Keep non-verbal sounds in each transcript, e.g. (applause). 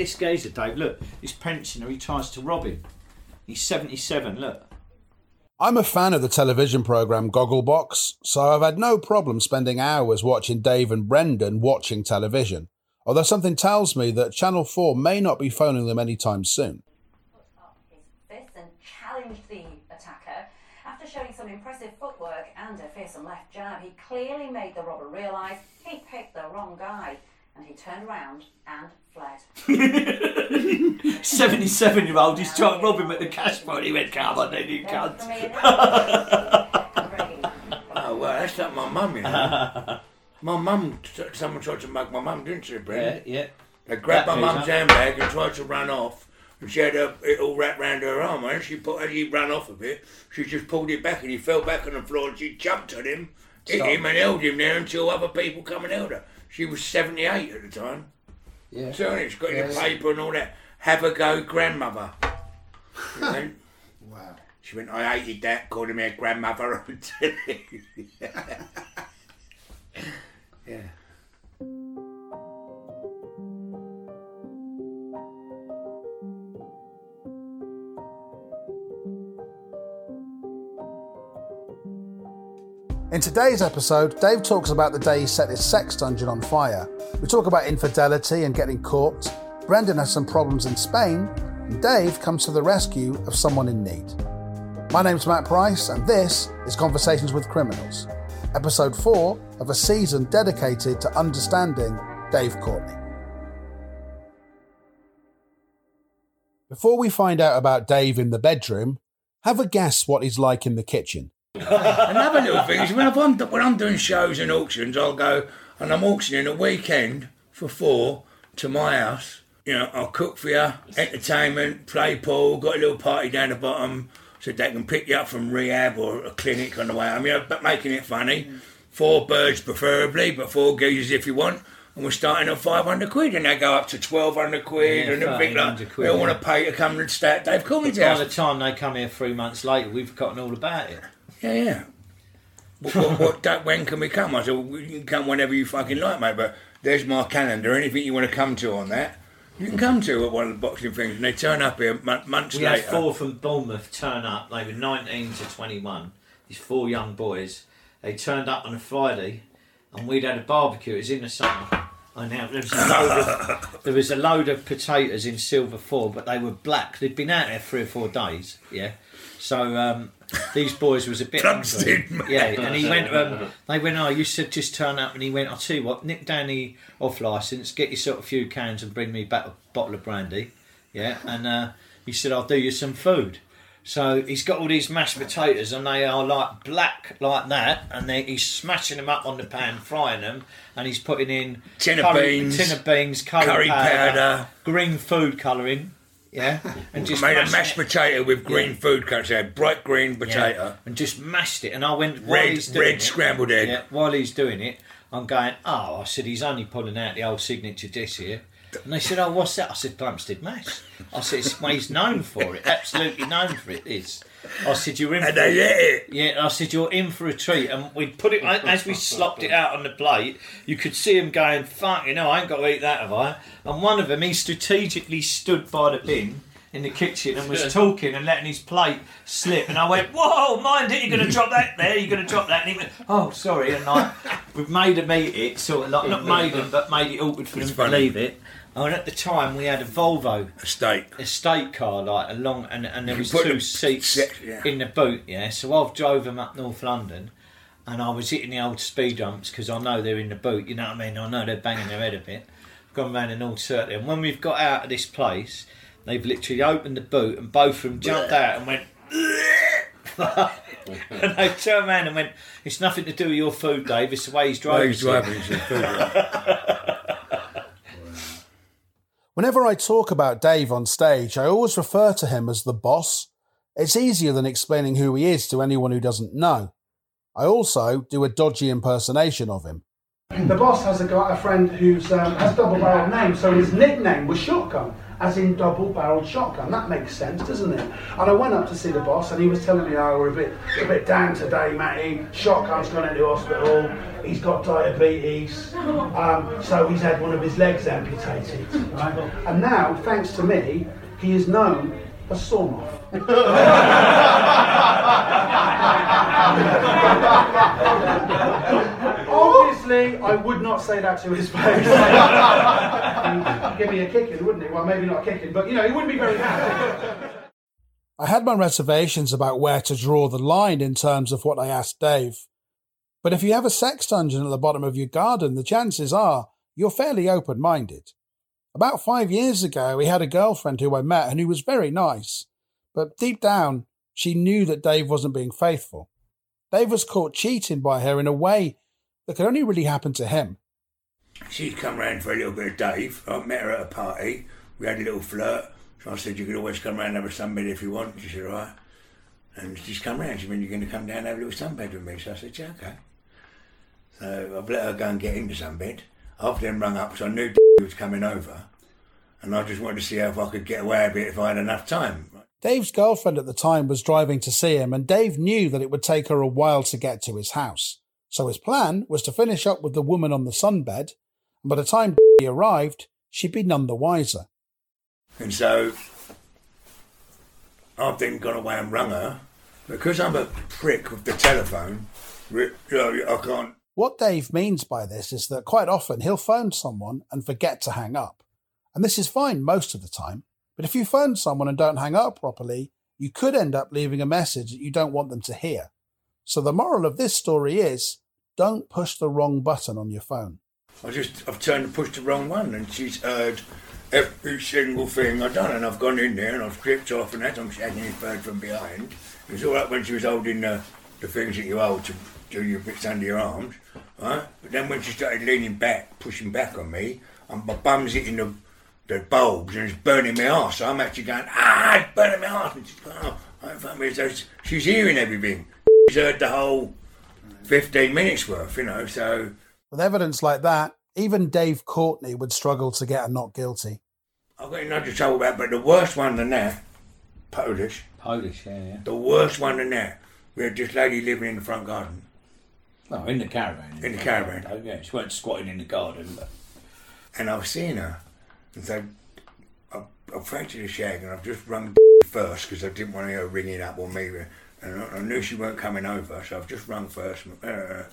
this geezer, Dave. Look, this pensioner. He tries to rob him. He's seventy-seven. Look. I'm a fan of the television programme Gogglebox, so I've had no problem spending hours watching Dave and Brendan watching television, although something tells me that Channel 4 may not be phoning them anytime soon. up his fist and challenged the attacker. After showing some impressive footwork and a fearsome left jab, he clearly made the robber realise he picked the wrong guy. And he turned around and fled. (laughs) 77 year old, he's trying to rob him at the cash point. He went, come on then, you Then cunt. for me, and Ricky. Oh, well, that's like my mum, you know. (laughs) my mum, someone tried to mug my mum, didn't she, Yeah, yeah. They grabbed That my mum's geezer. handbag and tried to run off. And she had a, it all wrapped round her arm. And she put, as he ran off a bit, she just pulled it back and he fell back on the floor and she jumped at him, hit Stop. him and held him there until other people come and held her. She was 78 at the time. Yeah. So it's got your Yeah. paper and all that. Have a go, grandmother. (laughs) And Wow. she went, I hated that, calling me a grandmother (laughs) (laughs) yeah. In today's episode, Dave talks about the day he set his sex dungeon on fire. We talk about infidelity and getting caught. Brendan has some problems in Spain, and Dave comes to the rescue of someone in need. My name's Matt Price, and this is Conversations with Criminals, episode 4 of a season dedicated to understanding Dave Courtney. Before we find out about Dave in the bedroom, have a guess what he's like in the kitchen. Another little thing is when I'm, when I'm doing shows and auctions, I'll go and I'm auctioning a weekend for four to my house. You know, I'll cook for you, entertainment, play pool, got a little party down the bottom so they can pick you up from rehab or a clinic on the way home, you know, but making it funny. Four birds preferably, but four geezers if you want. And we're starting at 500 quid and they go up to 1200 quid Yeah, and everything like 1300 quid, They all yeah. want to pay to come and stay at Dave Courtney's By the time they come here three months later, we've forgotten all about it. Yeah, yeah. what, what, what, that, when can we come? I said, well, you can come whenever you fucking like, mate, but there's my calendar. Anything you want to come to on that, you can come to at one of the boxing things. And they turn up here mon- months We had later. four from Bournemouth turn up. They were 19 to 21. These four young boys. They turned up on a Friday, and we'd had a barbecue. It was in the summer. And now there was a load of, (laughs) there was a load of potatoes in silver foil, but they were black. They'd been out there three or four days. Yeah. So um, these boys was a bit Tungsten, hungry. Yeah, and he (laughs) went. Um, they went. Oh, you said just turn up, and he went. I'll tell you what. Nick down the off license, get yourself a few cans, and bring me back a bottle of brandy. Yeah, and uh, he said I'll do you some food. So he's got all these mashed potatoes, and they are like black like that, and they, he's smashing them up on the pan, frying them, and he's putting in Tin of curry- beans, tin of beans, curry, curry powder, powder. green food colouring, yeah, (laughs) and just made a mashed it- potato with green food colour, so bright green yeah, potato. and just mashed it. And I went while Red, he's red it, scrambled egg. Yeah, while he's doing it, I'm going, oh, I said, he's only pulling out the old signature dish here. And they said, oh, what's that? I said, Plumstead mash. I said, it's, well, he's known for it, absolutely known for it. Is I said, you're in And for they ate it. yeah, I said you're in for a treat, and we put it as we slopped it out on the plate. You could see him going, "Fuck, you know, I ain't got to eat that, have I?" And one of them, he strategically stood by the bin in the kitchen and was talking and letting his plate slip. And I went, "Whoa, mind it! You're going to drop that there. You're going to drop that." And he went, "Oh, sorry." And I, we've made him eat it, sort of like not made him, but made it awkward for It's him funny. to leave it. Oh, and at the time, we had a Volvo steak. estate car, like a long, and, and there was two seats se- yeah. in the boot. Yeah, so I've drove them up North London, and I was hitting the old speed jumps because I know they're in the boot. You know what I mean? I know they're banging their head a bit. I've Gone round an old circuit, and when we've got out of this place, they've literally opened the boot, and both of them jumped out and went. (laughs) and they turned around and went, "It's nothing to do with your food, Dave. It's the way he's driving." he's driving. (laughs) Whenever I talk about Dave on stage, I always refer to him as the boss. It's easier than explaining who he is to anyone who doesn't know. I also do a dodgy impersonation of him. The boss has a guy, a friend who's um, has double-barreled name, so his nickname was Shotgun, as in double-barreled shotgun. That makes sense, doesn't it? And I went up to see the boss, and he was telling me, "Oh, we're a bit, a bit down today, Matty. Shotgun's gone into hospital. He's got diabetes, um, so he's had one of his legs amputated. Right? And now, thanks to me, he is known as Sawn-off." (laughs) Obviously, I would not say that to his (laughs) face. He'd give me a kicking, wouldn't he? Well, maybe not a kicking, but you know, he wouldn't be very happy. I had my reservations about where to draw the line in terms of what I asked Dave. But if you have a sex dungeon at the bottom of your garden, the chances are you're fairly open minded. About five years ago, he had a girlfriend who I met and who was very nice. But deep down, she knew that Dave wasn't being faithful. Dave was caught cheating by her in a way that could only really happen to him. She'd come round for a little bit of Dave. I met her at a party. We had a little flirt. So I said, You could always come round and have a sunbed if you want. She said, All right. And she's come round. She said, You're going to come down and have a little sunbed with me. So I said, Yeah, okay. So I've let her go and get into sunbed. I've then rung up, so I knew (laughs) he was coming over. And I just wanted to see how if I could get away a bit if I had enough time. Dave's girlfriend at the time was driving to see him, and Dave knew that it would take her a while to get to his house. So his plan was to finish up with the woman on the sunbed, and by the time he arrived, she'd be none the wiser. And so I've then gone away and rung her. Because I'm a prick with the telephone, I can't. What Dave means by this is that quite often he'll phone someone and forget to hang up. And this is fine most of the time. But if you phone someone and don't hang up properly, you could end up leaving a message that you don't want them to hear. So the moral of this story is don't push the wrong button on your phone. I just I've turned and pushed the wrong one, and she's heard every single thing I've done, and I've gone in there and I've stripped off, and as I'm shagging his bird from behind, it was all right when she was holding the, the things that you hold to do your bits under your arms, right? But then when she started leaning back, pushing back on me, and my bum's hitting the the bulbs and it's burning my arse. So I'm actually going, ah, it's burning my arse. And she's going, oh, I so she's hearing everything. She's heard the whole 15 minutes worth, you know, so. With evidence like that, even Dave Courtney would struggle to get a not guilty. I've got another trouble about, but the worst one than that, Polish. Polish, yeah, yeah. The worst one than that, we had this lady living in the front garden. No, in the caravan. In, in the, the caravan. Oh, yeah, she weren't squatting in the garden. But... And I was seeing her, and so I, I fancied a shag, and I've just rung (laughs) first because I didn't want her ringing up or me. And I, I knew she weren't coming over, so I've just rung first, uh,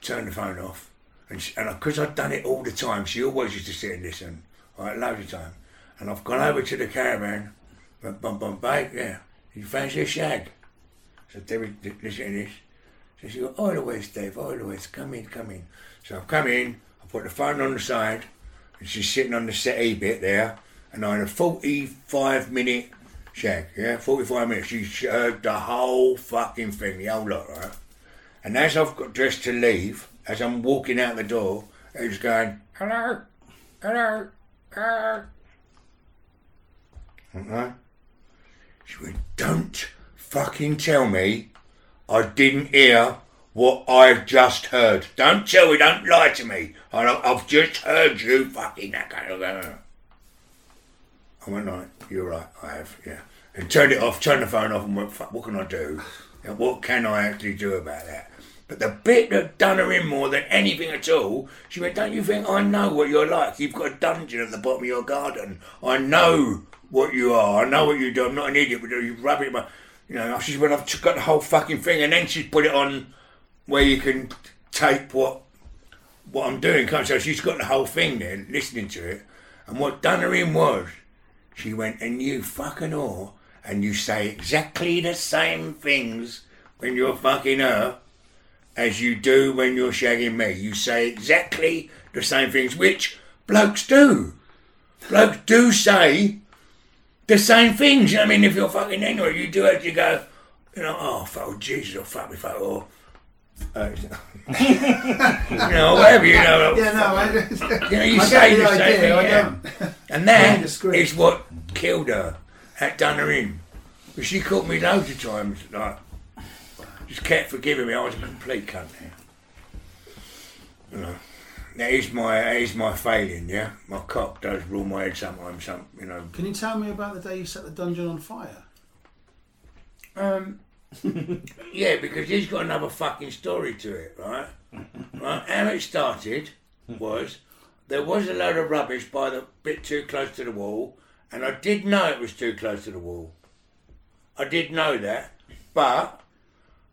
turned the phone off. And because I'd done it all the time, she always used to sit and listen, right, loads of time. And I've gone over to the caravan, bum, bum, bum, babe, yeah, you fancy a shag? So Debbie, listen to this. So she goes, oil away, Dave, oil away, come in, come in. So I've come in, I put the phone on the side, and she's sitting on the settee bit there, and I had a 45 minute shag, yeah, 45 minutes. She heard the whole fucking thing, the whole lot, right? And as I've got dressed to leave, as I'm walking out the door, he's going, hello, hello, hello. Right? She went, don't fucking tell me I didn't hear what I've just heard. Don't tell me, don't lie to me. I've just heard you fucking that kind of. I went, right, you're right, I have, yeah. And turned it off, turned the phone off, and went, fuck, what can I do? And what can I actually do about that? But the bit that done her in more than anything at all, she went, Don't you think I know what you're like? You've got a dungeon at the bottom of your garden. I know what you are. I know what you do. I'm not an idiot, but you rub it in my. You know, she's when I've got the whole fucking thing, and then she's put it on where you can tape what what I'm doing. So she's got the whole thing then, listening to it. And what done her in was, she went, and you fucking whore, and you say exactly the same things when you're fucking her as you do when you're shagging me. You say exactly the same things, which blokes do. Blokes do say the same things. I mean, if you're fucking anyway, you do it, you go, you know, oh, fuck, Jesus, or fuck me, fuck, or uh, (laughs) you know, whatever you know. Yeah, no, I, (laughs) you know, you I say the, the same thing, yeah. and that is what killed her. That done her in. But she caught me loads of times, like, just kept forgiving me. I was a complete cunt there. That is my that is my failing, yeah. My cock does rule my head sometimes. Some, you know. Can you tell me about the day you set the dungeon on fire? Um, (laughs) yeah, because he's got another fucking story to it, right? (laughs) right? How it started was there was a load of rubbish by the bit too close to the wall, and I did know it was too close to the wall. I did know that, but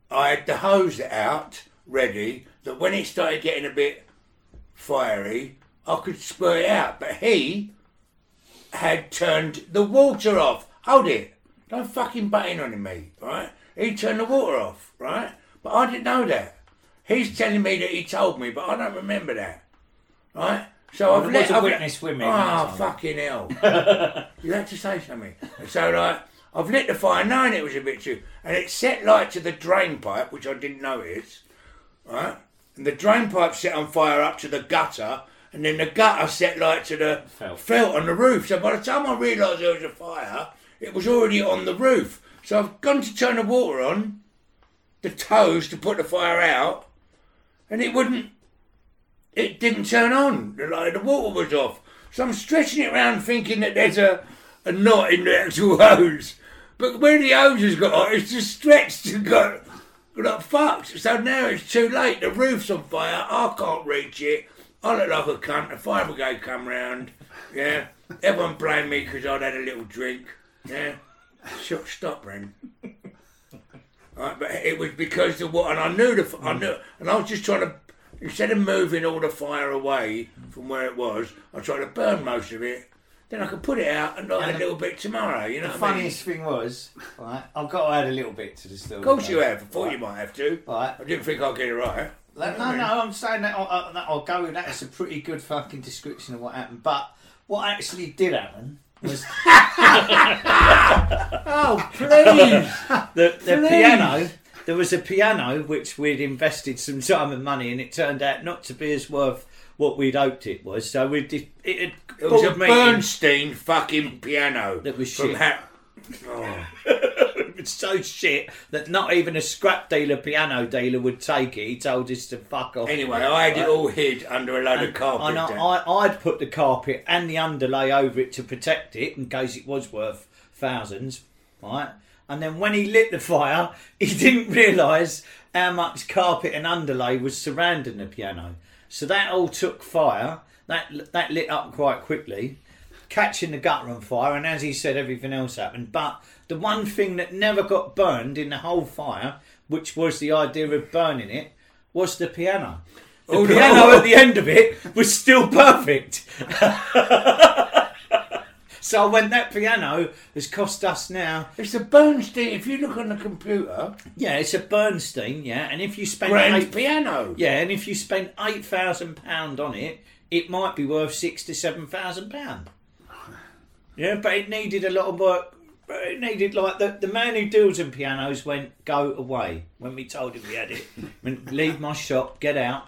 I had the hose out ready that when it started getting a bit fiery, I could squirt it out. But he had turned the water off. Hold it. Don't fucking butt in on me, right? He turned the water off, right? But I didn't know that. He's telling me that he told me, but I don't remember that, right? So I've let I've witness with me, Oh, fucking hell! (laughs) you had to say something. So like, I've lit the fire, knowing it was a bit too, and it set light to the drain pipe, which I didn't notice, right? And the drain pipe set on fire up to the gutter, and then the gutter set light to the Felt. felt on the roof. So by the time I realised there was a fire, it was already on the roof. So I've gone to turn the water on, the toes to put the fire out, and it wouldn't. It didn't turn on. The light, the water was off. So I'm stretching it around, thinking that there's a a knot in the actual (laughs) hose. But where the hose has got it's just stretched and got got fucked. So now it's too late. The roof's on fire. I can't reach it. I look like a cunt. The fire brigade come round. Yeah. Everyone blame me because I'd had a little drink. Yeah. Shut, stop, Ren. (laughs) Right, but it was because of what, and I knew the, I knew, and I was just trying to, instead of moving all the fire away from where it was, I tried to burn most of it. Then I could put it out and light a little bit tomorrow. You know The what I mean? funniest thing was, right, I've got to add a little bit to the story. Of course you have. I thought you might have to. Right. I didn't think I'd get it right. No, no, no, I'm saying that uh, I'll, I'll, I'll go with that. It's a pretty good fucking description of what happened. But what actually did happen was (laughs) Oh, please! the, the Please. piano. There was a piano which we'd invested some time and money and It turned out not to be as worth what we'd hoped it was. So we did. It, had it was a bored me in- Bernstein fucking piano. That was from shit. Ha- oh. (laughs) so shit that not even a scrap dealer, piano dealer, would take it. He told us to fuck off. Anyway, I had it all hid under a load of And carpet. I, I, I'd put the carpet and the underlay over it to protect it in case it was worth thousands, right? And then when he lit the fire, (laughs) he didn't realise how much carpet and underlay was surrounding the piano. So that all took fire. That that lit up quite quickly, catching the gutter on fire. And as he said, everything else happened. But the one thing that never got burned in the whole fire, which was the idea of burning it, was the piano. The Oh, no. piano at the end of it was still perfect. (laughs) so when that piano has cost us now, It's a Bernstein. If you look on the computer, yeah, it's a Bernstein, yeah, and if you spend grand eight, piano. yeah, and if you spend eight thousand pound on it, it might be worth six to seven thousand pound. Yeah, but it needed a lot of work. but It needed like the, the man who deals in pianos went go away when we told him we had it. (laughs) Went leave my shop, get out.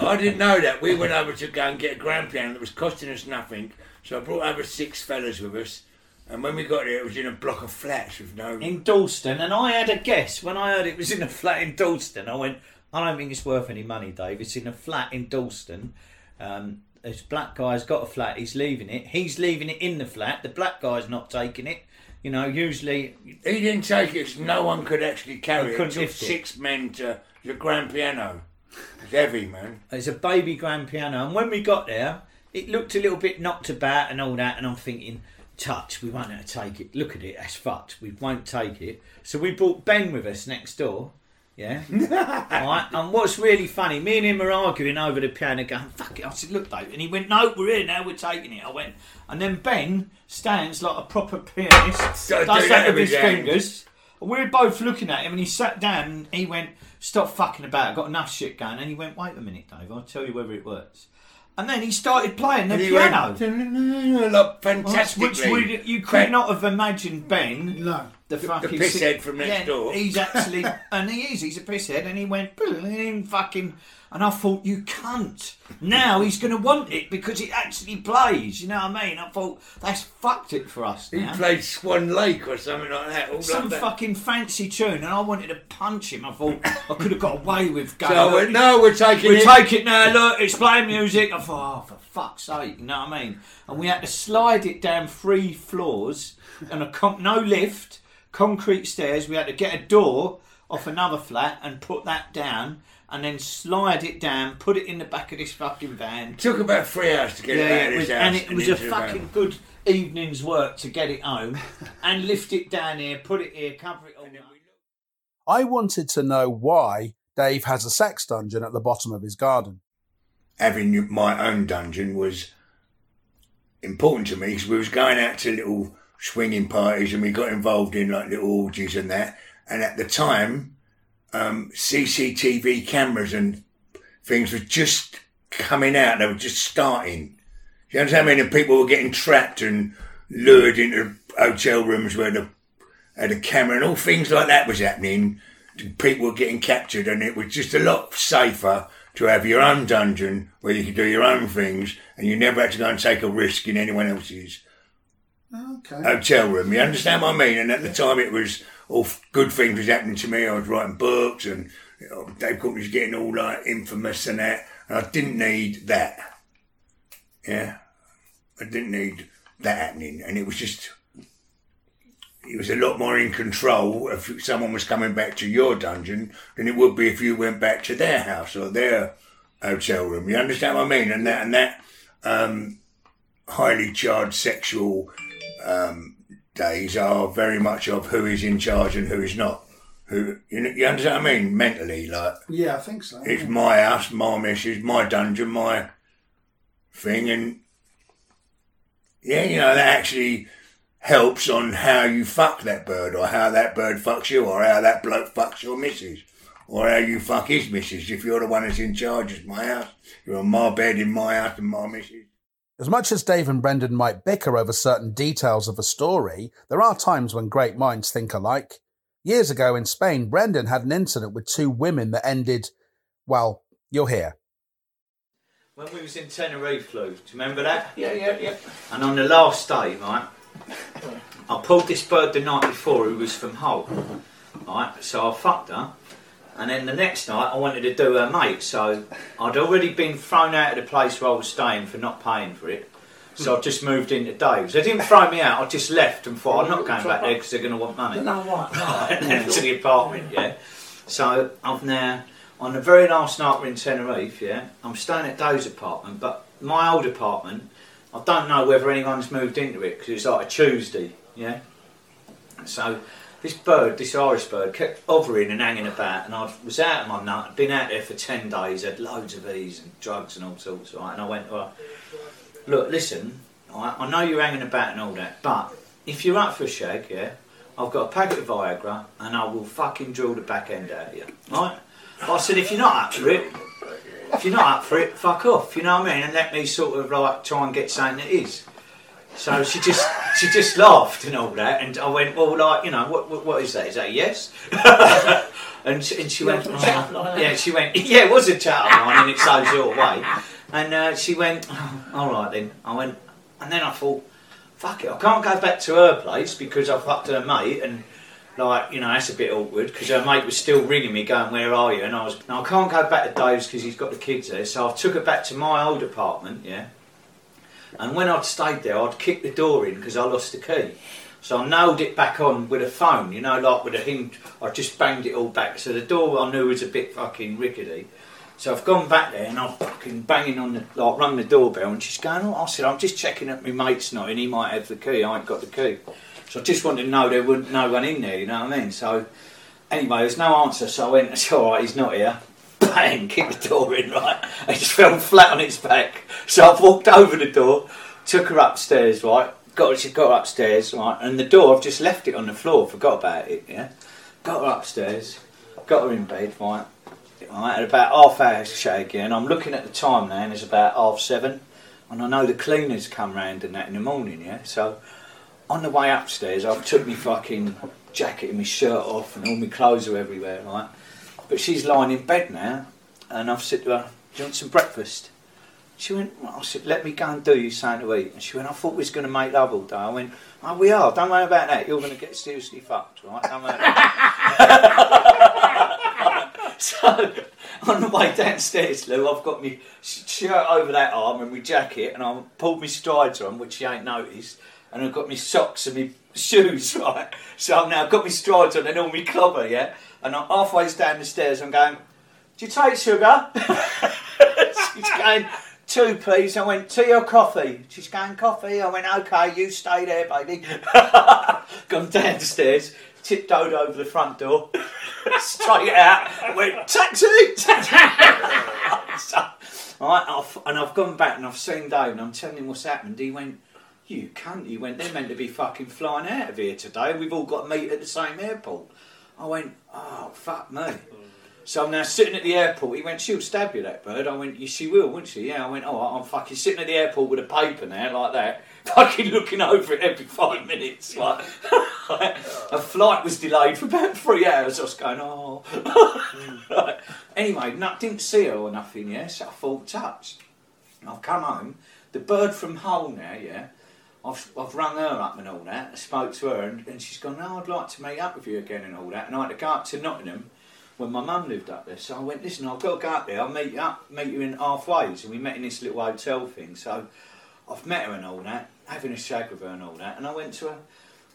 I didn't know that. We went over to go and get a grand piano that was costing us nothing. So I brought over six fellas with us. And when we got there, it was in a block of flats with no. in Dalston, and I had a guess when I heard it was in a flat in Dalston. I went, I don't think it's worth any money, Dave. It's in a flat in Dalston. Um, this black guy's got a flat. He's leaving it. He's leaving it in the flat. The black guy's not taking it. You know, usually He didn't take it 'cause no one could actually carry it. Took lift it. six men to the grand piano. It's heavy, man. it's a baby grand piano. And when we got there, it looked a little bit knocked about and all that. And I'm thinking, touch, we won't have to take it. Look at it, that's fucked. We won't take it. So we brought Ben with us next door. Yeah. right. And what's really funny, me and him were arguing over the piano, going, fuck it. I said, look, Dave. And he went, no, we're here now, we're taking it. I went, and then Ben stands like a proper pianist, (laughs) does do that, with his hand. fingers. And we were both looking at him, and he sat down and he went, stop fucking about, I've got enough shit going. And he went, wait a minute, Dave, I'll tell you whether it works. And then he started playing the And he piano. went, (laughs) like fantastic. Which we, you could not have imagined Ben No. The the fucking pisshead from next yeah, door. He's actually, (laughs) and he is. He's a pisshead, and he went fucking. And I thought, you cunt. Now he's going to want it because it actually plays. You know what I mean? I thought that's fucked it for us He played Swan Lake or something like that. All Some like that. fucking fancy tune, and I wanted to punch him. I thought I could have got away with going. So I "Look, went, no, we're taking we take it now, look, it's playing music. I thought, oh, for fuck's sake, you know what I mean? And we had to slide it down three floors and a con- no lift, concrete stairs. We had to get a door off another flat and put that down and then slide it down, put it in the back of this fucking van. took about three hours to get Yeah, it out of it this was, house and it was a into van. fucking good evening's work to get it home (laughs) and lift it down here, put it here, cover it all up. I wanted to know why Dave has a sex dungeon at the bottom of his garden. having my own dungeon was important to me because we was going out to little swinging parties and we got involved in like little orgies and that. And at the time, um, CCTV cameras and things were just coming out. They were just starting. You understand? I mean, and people were getting trapped and lured into hotel rooms where the had a camera and all things like that was happening. People were getting captured, and it was just a lot safer to have your own dungeon where you could do your own things, and you never had to go and take a risk in anyone else's Okay. hotel room. You understand what I mean? And at the time, it was all good things was happening to me. I was writing books, and you know, Dave Courtney was getting all like infamous and that, and I didn't need that. Yeah, I didn't need that happening, and it was just. It was a lot more in control if someone was coming back to your dungeon than it would be if you went back to their house or their hotel room. You understand what I mean? And that and that um, highly charged sexual um, days are very much of who is in charge and who is not. Who you, know, you understand what I mean? Mentally, like Yeah, I think so. it's my house, my missus, my dungeon, my thing, and yeah, you know that actually helps on how you fuck that bird, or how that bird fucks you, or how that bloke fucks your missus, or how you fuck his missus. If you're the one that's in charge, it's my house. You're on my bed in my house and my missus. As much as Dave and Brendan might bicker over certain details of a story, there are times when great minds think alike. Years ago in Spain, Brendan had an incident with two women that ended, well, you'll hear. When we was in Tenerife, Lou, do you remember that? Yeah, yeah, yeah. And on the last day, right, I pulled this bird the night before who was from Hull, right, so I fucked her. And then the next night I wanted to do her mate, so I'd already been thrown out of the place where I was staying for not paying for it. So I just moved into Dave's. They didn't throw me out, I just left and thought I'm not going back there because they're going to want money. No, then (laughs) to the apartment, yeah. So I'm now on the very last night we're in Tenerife, yeah. I'm staying at Dave's apartment, but my old apartment, I don't know whether anyone's moved into it because it's like a Tuesday, yeah. So this bird, this Irish bird, kept hovering and hanging about, and I was out of my nut. I'd been out there for ten days, had loads of these and drugs and all sorts, right? And I went, well, look, listen, I know you're hanging about and all that, but if you're up for a shag, yeah, I've got a packet of Viagra and I will fucking drill the back end out of you, right? But I said, if you're not up for it, if you're not up for it, fuck off, you know what I mean? And let me sort of like try and get something that is. So she just she just laughed and all that, and I went, well, like you know, what what, what is that? Is that a yes? (laughs) and she, and she went, line, yeah, she went, yeah, it was a chat line, and it so your way. And uh, she went, oh, all right then. I went, and then I thought, fuck it, I can't go back to her place because I fucked her mate, and like you know that's a bit awkward because her mate was still ringing me, going, where are you? And I was, no, I can't go back to Dave's because he's got the kids there. So I took her back to my old apartment, yeah. And when I'd stayed there, I'd kick the door in because I lost the key. So I nailed it back on with a phone, you know, like with a hinge. I just banged it all back. So the door I knew was a bit fucking rickety. So I've gone back there and I'm fucking banging on the, like, rung the doorbell and she's going, oh, I said, I'm just checking that my mate's not in, he might have the key, I ain't got the key. So I just wanted to know there wasn't no one in there, you know what I mean? So anyway, there's no answer, so I went, (laughs) it's alright, he's not here. Bang, kicked the door in, right? It just fell flat on its back. So I walked over the door, took her upstairs, right? Got her, she got her upstairs, right? And the door, I've just left it on the floor, forgot about it, yeah? Got her upstairs, got her in bed, right? Right, at about half hour shag, yeah, and I'm looking at the time now, and it's about half seven, and I know the cleaners come round and that in the morning, yeah. So on the way upstairs, I've took my fucking jacket and my shirt off, and all my clothes are everywhere, right? But she's lying in bed now, and I've said to her, "Do you want some breakfast?" She went, well, I said, let me go and do you something to eat. And she went, I thought we was going to make love all day. I went, oh, we are. Don't worry about that. You're going to get seriously fucked, right? Don't worry (laughs) so, on the way downstairs, Lou, I've got my shirt over that arm and my jacket, and I've pulled my strides on, which she ain't noticed, and I've got my socks and my shoes, (laughs) right? So I've now got my strides on and all my clobber, yeah? And I'm halfway down the stairs, I'm going, do you take sugar? (laughs) She's going, two please. I went, tea or coffee? She's going, coffee. I went, okay, you stay there, baby. (laughs) Gone downstairs, tiptoed over the front door, (laughs) straight out, went, taxi! so, right, I've, and I've gone back and I've seen Dave and I'm telling him what's happened. He went, you cunt, he went, they're meant to be fucking flying out of here today. We've all got to meet at the same airport. I went, oh, fuck me. So I'm now sitting at the airport. He went, she'll stab you, that bird. I went, yeah, she will, won't she? Yeah, I went, oh, I'm fucking sitting at the airport with a paper now, like that, (laughs) fucking looking over it every five minutes. Like, (laughs) a flight was delayed for about three hours. I was going, oh. (laughs) right. Anyway, no, didn't see her or nothing, yeah, so I thought, touch. I've come home. The bird from Hull now, yeah, I've, I've rung her up and all that. I spoke to her and, and she's gone, no, I'd like to meet up with you again and all that. And I had to go up to Nottingham when my mum lived up there. So I went, listen, I've got to go up there. I'll meet you up, meet you in halfways. And we met in this little hotel thing. So I've met her and all that, having a shag with her and all that. And I went to her,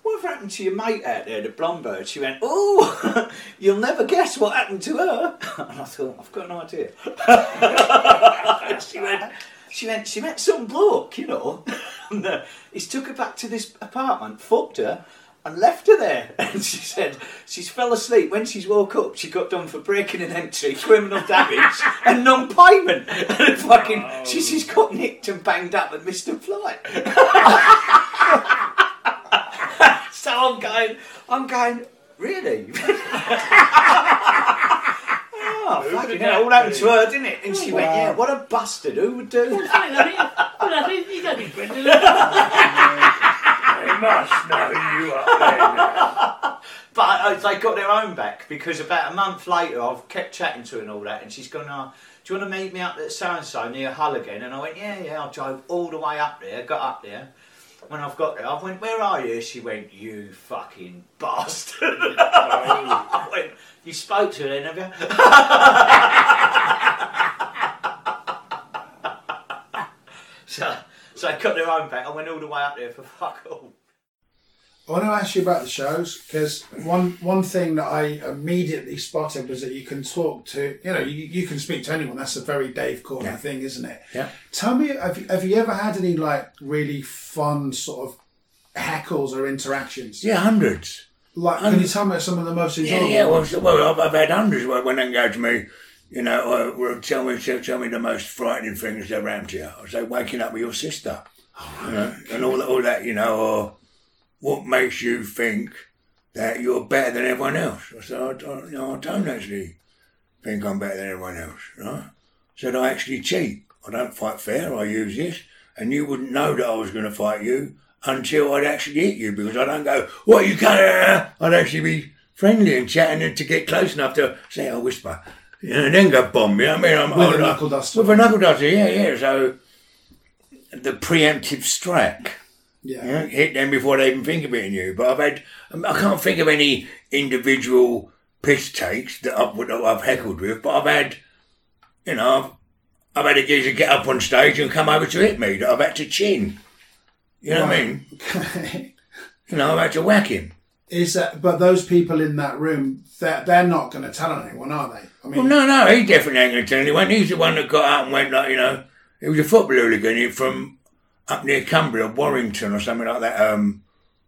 whatever happened to your mate out there, the blonde bird? She went, oh, (laughs) you'll never guess what happened to her. (laughs) And I thought, I've got an idea. (laughs) she went, she went, she met some bloke, you know. And uh, he's took her back to this apartment, fucked her, and left her there. (laughs) And she said she's fell asleep. When she's woke up, she got done for breaking an entry, criminal damage, (laughs) and non-payment. (laughs) And fucking, Oh. she, she's got nicked and banged up and missed a flight. so I'm going, I'm going, really? oh, fucking would hell, all that happened be? to her, didn't it? And she went, yeah, what a bastard. Who would do that? Funny, I mean, well, I think you don't need Brendan. They must know you up there now. But they got their own back because about a month later, I've kept chatting to her and all that, and she's gone, oh, "Do you want to meet me up at so and so near Hull again?" And I went, "Yeah, yeah." I drove all the way up there, got up there. When I've got there, I went, "Where are you?" She went, "You fucking bastard." (laughs) I went, "You spoke to her then, have you?" (laughs) so, so they got their own back. I went all the way up there for (laughs) fuck all. I want to ask you about the shows because one one thing that I immediately spotted was that you can talk to you know you, you can speak to anyone. That's a very Dave Courtney Yeah. thing, isn't it? Yeah. Tell me, have you, have you ever had any like really fun sort of heckles or interactions? Yeah, hundreds. Like, can you tell me some of the most Yeah, enjoyable? yeah. Well, ones? so- well I've, I've had hundreds when when they go to me, you know, uh, tell me, tell, tell me the most frightening things around you. I say, waking up with your sister, you know, and all that, all that, you know, or what makes you think that you're better than everyone else? I said, I don't, you know, I don't actually think I'm better than everyone else, right? I said, I actually cheat. I don't fight fair. I use this, and you wouldn't know that I was going to fight you until I'd actually hit you because I don't go, what you can't. I'd actually be friendly and chatting and to get close enough to say, I whisper, and then go bomb. You I mean? I'm With a knuckle duster. With a knuckle duster, yeah, yeah. So the preemptive strike. yeah. Yeah, hit them before they even think of hitting you. But I've had, um, I can't think of any individual piss takes that I've, that I've heckled with, but I've had, you know, I've, I've had a geezer get up on stage and come over to hit me that I've had to chin. You know what I mean? (laughs) You know, I've had to whack him. Is that? But those people in that room, they're, they're not going to tell anyone, are they? I mean, Well, no, no, he definitely ain't going to tell anyone. He's the one that got out and went like, you know, he was a football hooligan from up near Cumbria, Warrington or something like that. Um,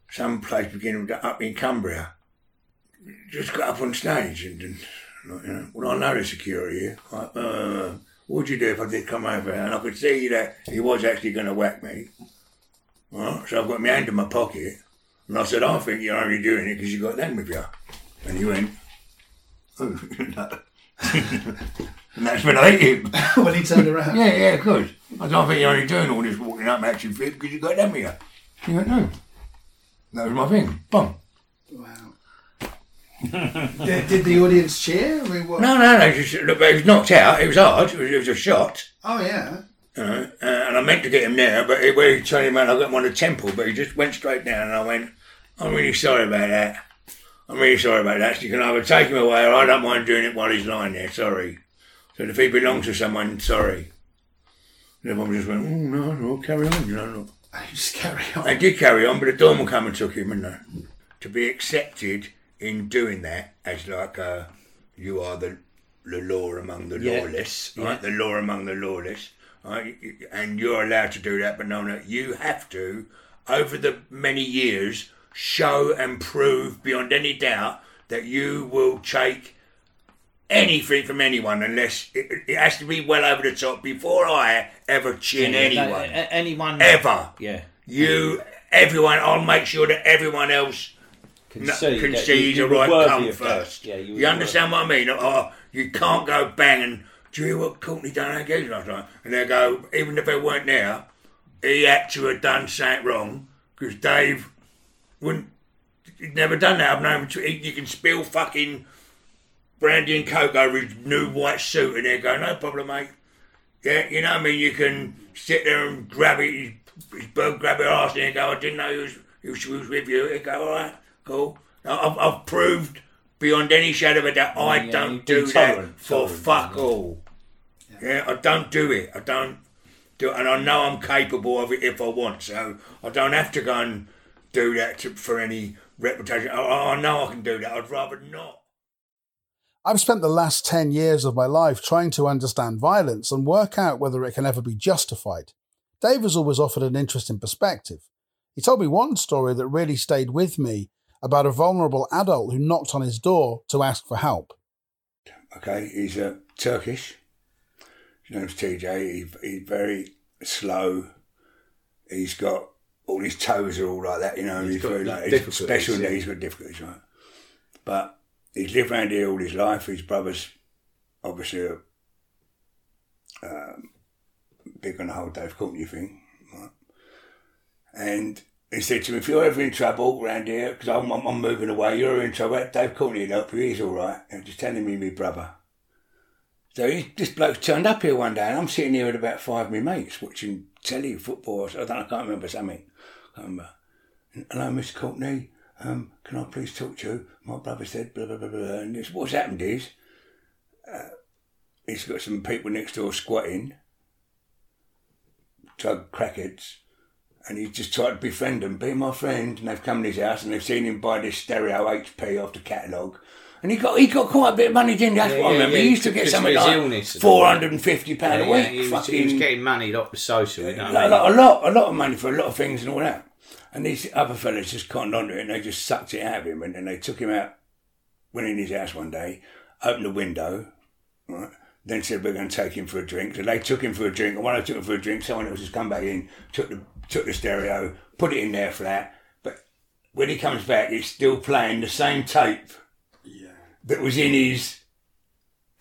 some place beginning up in Cumbria. Just got up on stage and, and you know, well, I know the security here. Like, uh, what would you do if I did come over? And I could see that he was actually going to whack me. Right, so I've got my hand in my pocket. And I said, I think you're only doing it because you've got them with you. And he went, oh, (laughs) no. (laughs) and that's when I hit him. (laughs) when he turned around. Yeah, yeah, good. I don't think you're only doing all this walking up action fit because you've got them with you. He went, no. That was my thing. Boom. Wow. did, did the audience cheer? I mean? No, no, no. Just, look, he was knocked out. It was hard. It was, it was a shot. Oh yeah. Know, uh, and I meant to get him there, but he, where he turned him around, I got him on the temple, but he just went straight down, and I went, I'm really sorry about that. I'm really sorry about that. So you can either take him away, or I don't mind doing it while he's lying there. Sorry. So if he belongs to someone, sorry. And everyone just went, oh, no, no, carry on, you know. No. (laughs) Just carry on. They did carry on, but the doorman come and took him, and uh, to be accepted in doing that as like uh, you are the the law among the Yeah. lawless, right? Yeah. The law among the lawless, And you're allowed to do that, but no, no, you have to over the many years show and prove beyond any doubt that you will take anything from anyone unless it, it has to be well over the top before I ever chin Yeah, anyone a- anyone ever. Yeah. You, everyone, I'll make sure that everyone else Can no, see, can see you- right that. first. Yeah, you, you, understand what I mean? Oh, you can't go bang and do you hear what Courtney done again last night? And they go, even if they weren't there, he had to have done something wrong because Dave wouldn't. He'd never done that. I've known him. To, you can spill fucking brandy and coke over his new white suit, and they go, no problem, mate. Yeah, you know what I mean? You can sit there and grab it, his, his bird, grab your ass, and they go, I didn't know he was, he was, he was with you. They go, all right, cool. Now, I've, I've proved beyond any shadow of a doubt I yeah, don't do that for tolerant, fuck all. Yeah, I don't do it. I don't do it, and I know I'm capable of it if I want. So I don't have to go and do that to, for any reputation. I, I know I can do that. I'd rather not. I've spent the last 10 years of my life trying to understand violence and work out whether it can ever be justified. Dave has always offered an interesting perspective. He told me one story that really stayed with me about a vulnerable adult who knocked on his door to ask for help. Okay, he's uh, Turkish. His name's TJ. He, he's very slow. He's got all his toes are all like that, you know. He's he's, got very like he's special yeah. needs. He's got difficulties, right? But he's lived around here all his life. His brother's obviously a, um, big on the whole Dave Courtney thing, right? And he said to me, if you're ever in trouble around here, because I'm, I'm, I'm moving away, you're in trouble, Dave Courtney will help you, he's all right. And just telling me my brother. So he, this bloke turned up here one day, and I'm sitting here with about five of my mates watching telly, football, I don't, I can't remember something. I remember. Hello, Mr. Courtney, um, can I please talk to you? My brother said, blah, blah, blah, blah. And this, what's happened is, uh, he's got some people next door squatting, drug crackheads, and he's just tried to befriend them, be my friend. And they've come to his house and they've seen him buy this stereo HP off the catalogue. And he got he got quite a bit of money, didn't he? That's Yeah, what I remember. yeah, he used to get something his like illness four hundred and fifty pound a week. he, was, fucking, he was getting money up the social, you know a lot, a lot, a lot of money for a lot of things and all that. And these other fellas just cottoned onto it and they just sucked it out of him and, and they took him out, went in his house one day, opened the window, right, then said we're going to take him for a drink. So they took him for a drink, and when I took him for a drink, someone else has come back in, took the took the stereo, put it in their flat. But when he comes back, it's still playing the same tape that was in his.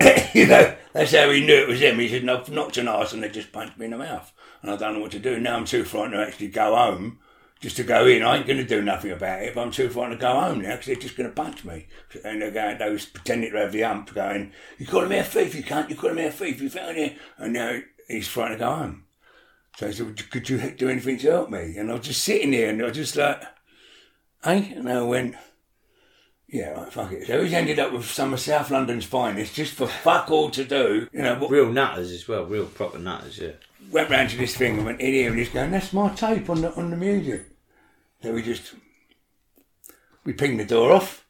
(coughs) you know, that's how he knew it was him. He said, "No, knocked an arse and they just punched me in the mouth." And I don't know what to do. Now I'm too frightened to actually go home. Just to go in, I ain't going to do nothing about it. But I'm too frightened to go home now because they're just going to punch me. And they're going, they was pretending to have the ump, going, "You call me a thief, you can't. You call me a thief, you found it." And now he's frightened to go home. So he said, "Could you do anything to help me?" And I was just sitting there, and I was just like, "Hey," and I went. Yeah, right, fuck it. So he's ended up with some of South London's finest just for (laughs) fuck all to do. You know, what, Real nutters as well, real proper nutters, yeah. went round to this thing and went in here and he's going, that's my tape on the, on the music. So we just, we pinged the door off,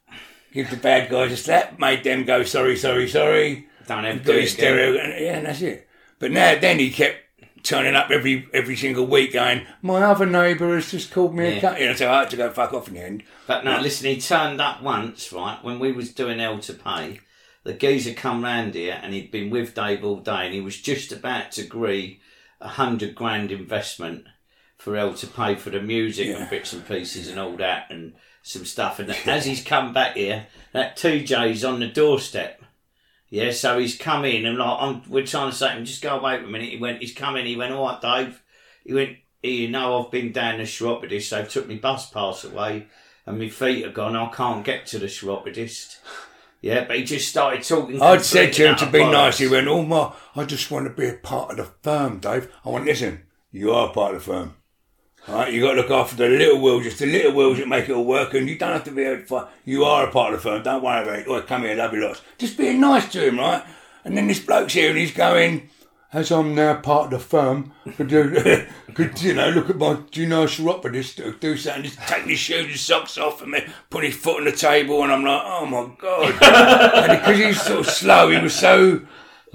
give the bad guys a slap, made them go, sorry, sorry, sorry. Don't to do it stereo, and, yeah, and that's it. But now, then he kept turning up every every single week going, my other neighbour has just called me a Yeah. cut. You know, so I had to go fuck off in the end. But no, listen, he turned up once, right, when we was doing Hell to Pay. The geezer come round here and he'd been with Dave all day and he was just about to agree a hundred grand investment for Hell to Pay for the music and bits and pieces and all that and some stuff. And as he's come back here, that TJ's on the doorstep. Yeah, so he's come in and like I'm, we're trying to say to him, just go away for a minute. He went, he's come in. He went, all right, Dave. He went, you know, I've been down the Chiropodist. They took my bus pass away, and my feet are gone. I can't get to the Chiropodist. Yeah, but he just started talking. I'd said to him to be nice. He went, "Oh my, I just want to be a part of the firm, Dave." I went, "Listen, you are part of the firm. All right, you got to look after the little wheels, just the little wheels that make it all work, and you don't have to be a. fi- You are a part of the firm. Don't worry about it. Oh, come here, love you lots. Just being nice to him, right? And then this bloke's here, and he's going." As I'm now part of the firm, could you, (laughs) could you know look at my do you know chiropodist do, do something, just taking his shoes and socks off and me put his foot on the table and I'm like, oh my god! (laughs) and because he's sort of slow, he was so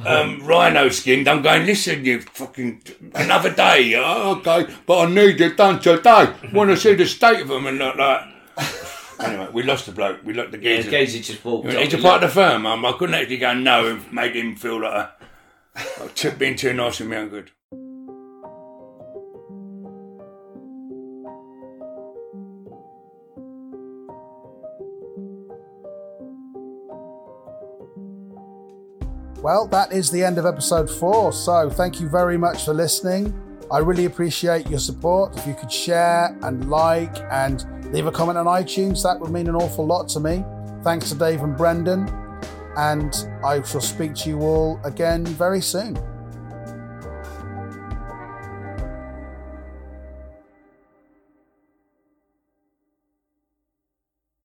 um, rhino skinned. I'm going, listen, you fucking another day. Oh, okay, but I need it done today. Want to see the state of them and like that. (laughs) Anyway, we lost the bloke. We lost the Yeah, geezer. Gazy just walked. He's a part of the firm. Um, I couldn't actually go no and made him feel like a, like being too nice with me and good. Well, that is the end of episode four. So thank you very much for listening. I really appreciate your support. If you could share and like and leave a comment on iTunes, that would mean an awful lot to me. Thanks to Dave and Brendan. And I shall speak to you all again very soon.